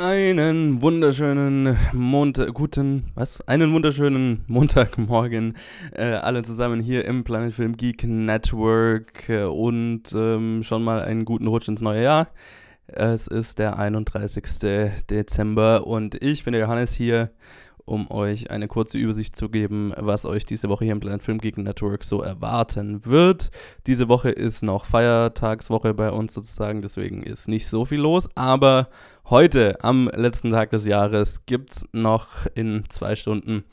Einen wunderschönen Montag, guten, was? Einen wunderschönen Montagmorgen, äh, alle zusammen hier im Planet Film Geek Network äh, und ähm, schon mal einen guten Rutsch ins neue Jahr. Es ist der 31. Dezember und ich bin der Johannes hier um euch eine kurze Übersicht zu geben, was euch diese Woche hier im Planet Film Geek Network so erwarten wird. Diese Woche ist noch Feiertagswoche bei uns sozusagen, deswegen ist nicht so viel los. Aber heute, am letzten Tag des Jahres, gibt es noch in zwei Stunden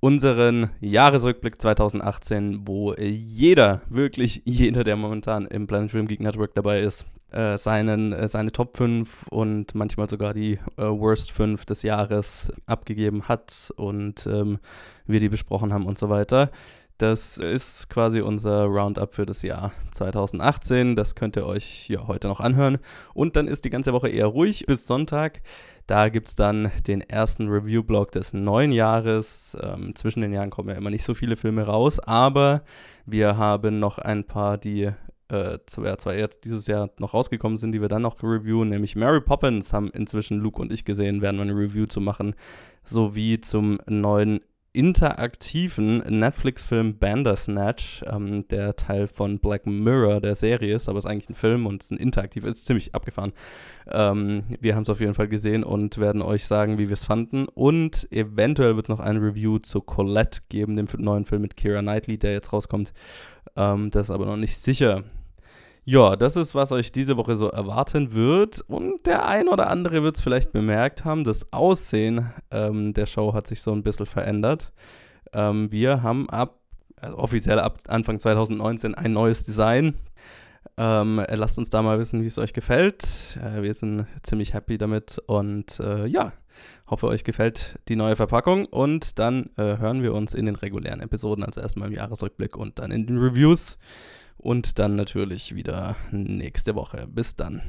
unseren Jahresrückblick 2018, wo jeder, wirklich jeder, der momentan im Planet Film Geek Network dabei ist, äh, seinen, äh, seine Top 5 und manchmal sogar die äh, Worst 5 des Jahres abgegeben hat und ähm, wir die besprochen haben und so weiter. Das ist quasi unser Roundup für das Jahr 2018. Das könnt ihr euch ja heute noch anhören. Und dann ist die ganze Woche eher ruhig bis Sonntag. Da gibt es dann den ersten Review-Blog des neuen Jahres. Ähm, zwischen den Jahren kommen ja immer nicht so viele Filme raus, aber wir haben noch ein paar, die äh, zwar jetzt dieses Jahr noch rausgekommen sind, die wir dann noch reviewen, nämlich Mary Poppins haben inzwischen Luke und ich gesehen, werden wir eine Review zu machen, sowie zum neuen interaktiven Netflix-Film Bandersnatch, ähm, der Teil von Black Mirror der Serie ist, aber es ist eigentlich ein Film und es ist ein interaktiv, ist ziemlich abgefahren. Ähm, wir haben es auf jeden Fall gesehen und werden euch sagen, wie wir es fanden. Und eventuell wird noch ein Review zu Colette geben, dem neuen Film mit Kira Knightley, der jetzt rauskommt. Ähm, das ist aber noch nicht sicher. Ja, das ist, was euch diese Woche so erwarten wird. Und der ein oder andere wird es vielleicht bemerkt haben, das Aussehen ähm, der Show hat sich so ein bisschen verändert. Ähm, wir haben ab, also offiziell ab Anfang 2019 ein neues Design. Ähm, lasst uns da mal wissen, wie es euch gefällt. Äh, wir sind ziemlich happy damit und äh, ja, hoffe, euch gefällt die neue Verpackung. Und dann äh, hören wir uns in den regulären Episoden, also erstmal im Jahresrückblick und dann in den Reviews und dann natürlich wieder nächste Woche. Bis dann.